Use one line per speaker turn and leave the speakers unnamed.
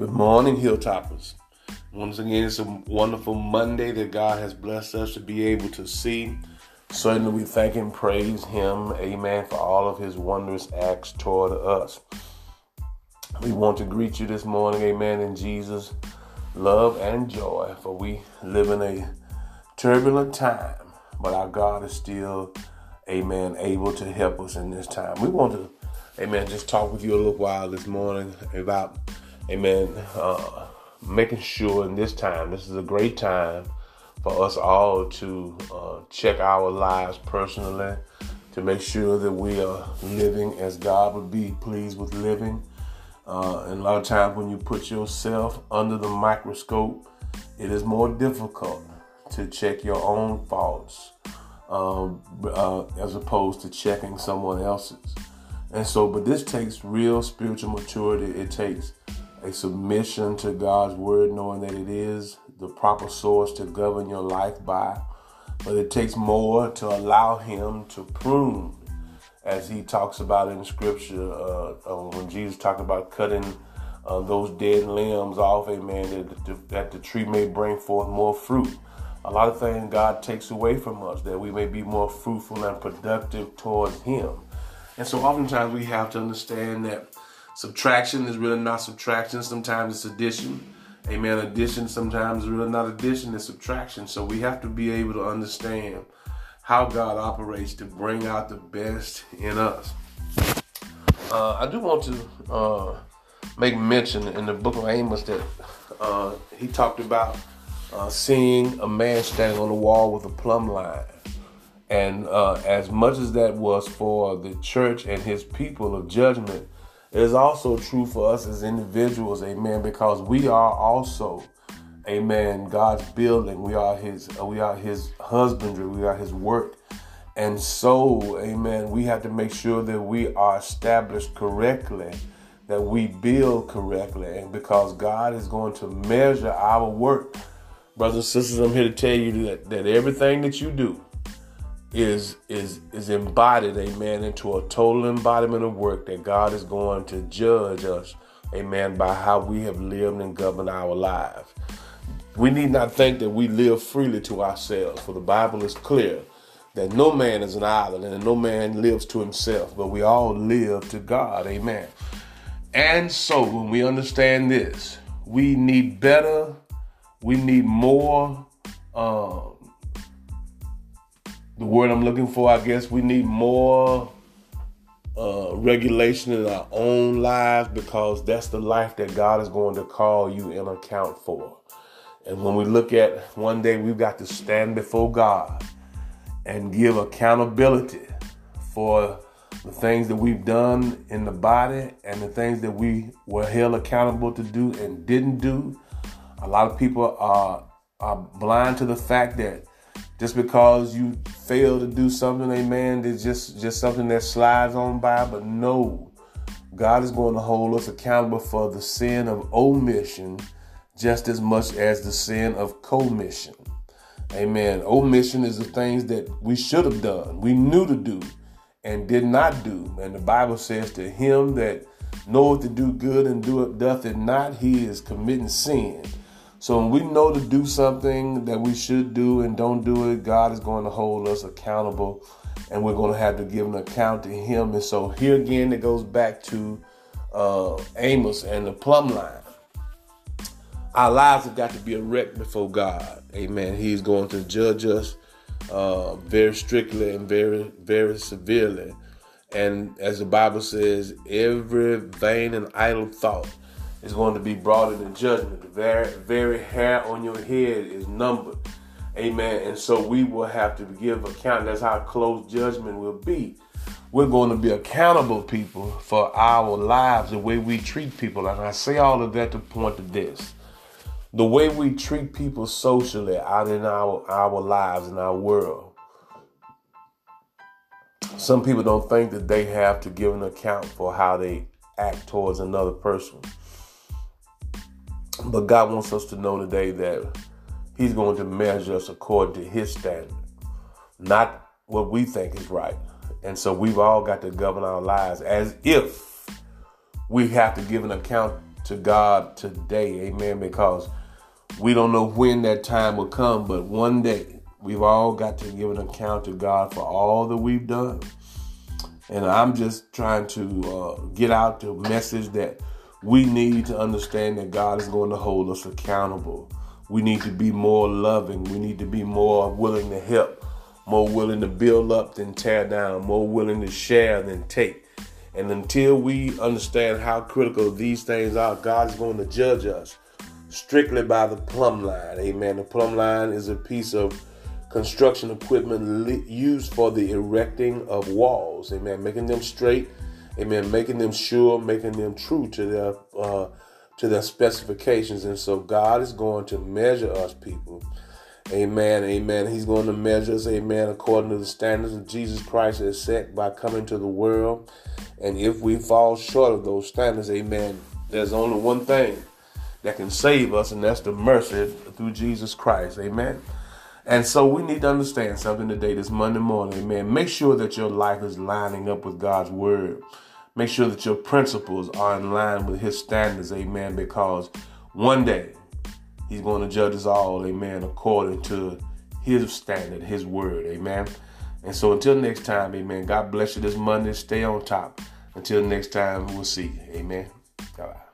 Good morning, Hilltoppers. Once again, it's a wonderful Monday that God has blessed us to be able to see. Certainly, we thank and praise Him, amen, for all of His wondrous acts toward us. We want to greet you this morning, amen, in Jesus' love and joy, for we live in a turbulent time, but our God is still, amen, able to help us in this time. We want to, amen, just talk with you a little while this morning about amen, uh, making sure in this time, this is a great time for us all to uh, check our lives personally, to make sure that we are living as God would be pleased with living. Uh, and a lot of times when you put yourself under the microscope, it is more difficult to check your own faults um, uh, as opposed to checking someone else's. And so, but this takes real spiritual maturity. It takes a submission to God's word, knowing that it is the proper source to govern your life by. But it takes more to allow Him to prune, as He talks about in Scripture uh, uh, when Jesus talked about cutting uh, those dead limbs off, amen, that, that the tree may bring forth more fruit. A lot of things God takes away from us that we may be more fruitful and productive towards Him. And so oftentimes we have to understand that Subtraction is really not subtraction. Sometimes it's addition. Amen. Addition sometimes is really not addition, it's subtraction. So we have to be able to understand how God operates to bring out the best in us. Uh, I do want to uh, make mention in the book of Amos that uh, he talked about uh, seeing a man standing on the wall with a plumb line. And uh, as much as that was for the church and his people of judgment, it is also true for us as individuals, amen, because we are also, amen, God's building. We are his we are his husbandry, we are his work. And so, amen, we have to make sure that we are established correctly, that we build correctly, and because God is going to measure our work. Brothers and sisters, I'm here to tell you that, that everything that you do, is is is embodied, amen, into a total embodiment of work that God is going to judge us, amen, by how we have lived and governed our lives. We need not think that we live freely to ourselves, for the Bible is clear that no man is an island and no man lives to himself, but we all live to God, amen. And so when we understand this, we need better, we need more. Um, the word I'm looking for, I guess we need more uh, regulation in our own lives because that's the life that God is going to call you in account for. And when we look at one day, we've got to stand before God and give accountability for the things that we've done in the body and the things that we were held accountable to do and didn't do. A lot of people are, are blind to the fact that just because you fail to do something, amen, it's just, just something that slides on by. But no, God is going to hold us accountable for the sin of omission just as much as the sin of commission. Amen. Omission is the things that we should have done, we knew to do, and did not do. And the Bible says to him that knoweth to do good and doeth doth it not, he is committing sin. So when we know to do something that we should do and don't do it, God is going to hold us accountable and we're going to have to give an account to Him. And so here again, it goes back to uh, Amos and the plumb line. Our lives have got to be erect before God. Amen. He's going to judge us uh, very strictly and very, very severely. And as the Bible says, every vain and idle thought is going to be brought into judgment. The very, very hair on your head is numbered. Amen. And so we will have to give account. That's how close judgment will be. We're going to be accountable people for our lives, the way we treat people. And I say all of that to point to this. The way we treat people socially out in our, our lives, in our world. Some people don't think that they have to give an account for how they act towards another person. But God wants us to know today that He's going to measure us according to His standard, not what we think is right. And so we've all got to govern our lives as if we have to give an account to God today, amen, because we don't know when that time will come, but one day we've all got to give an account to God for all that we've done. And I'm just trying to uh, get out the message that we need to understand that God is going to hold us accountable. We need to be more loving. We need to be more willing to help, more willing to build up than tear down, more willing to share than take. And until we understand how critical these things are, God is going to judge us strictly by the plumb line. Amen. The plumb line is a piece of construction equipment used for the erecting of walls. Amen. Making them straight. Amen. Making them sure, making them true to their uh, to their specifications. And so God is going to measure us, people. Amen. Amen. He's going to measure us, amen, according to the standards of Jesus Christ has set by coming to the world. And if we fall short of those standards, amen, there's only one thing that can save us, and that's the mercy through Jesus Christ. Amen. And so we need to understand something today, this Monday morning. Amen. Make sure that your life is lining up with God's word. Make sure that your principles are in line with his standards. Amen. Because one day he's going to judge us all. Amen. According to his standard, his word. Amen. And so until next time, amen. God bless you this Monday. Stay on top. Until next time, we'll see. Amen. Right.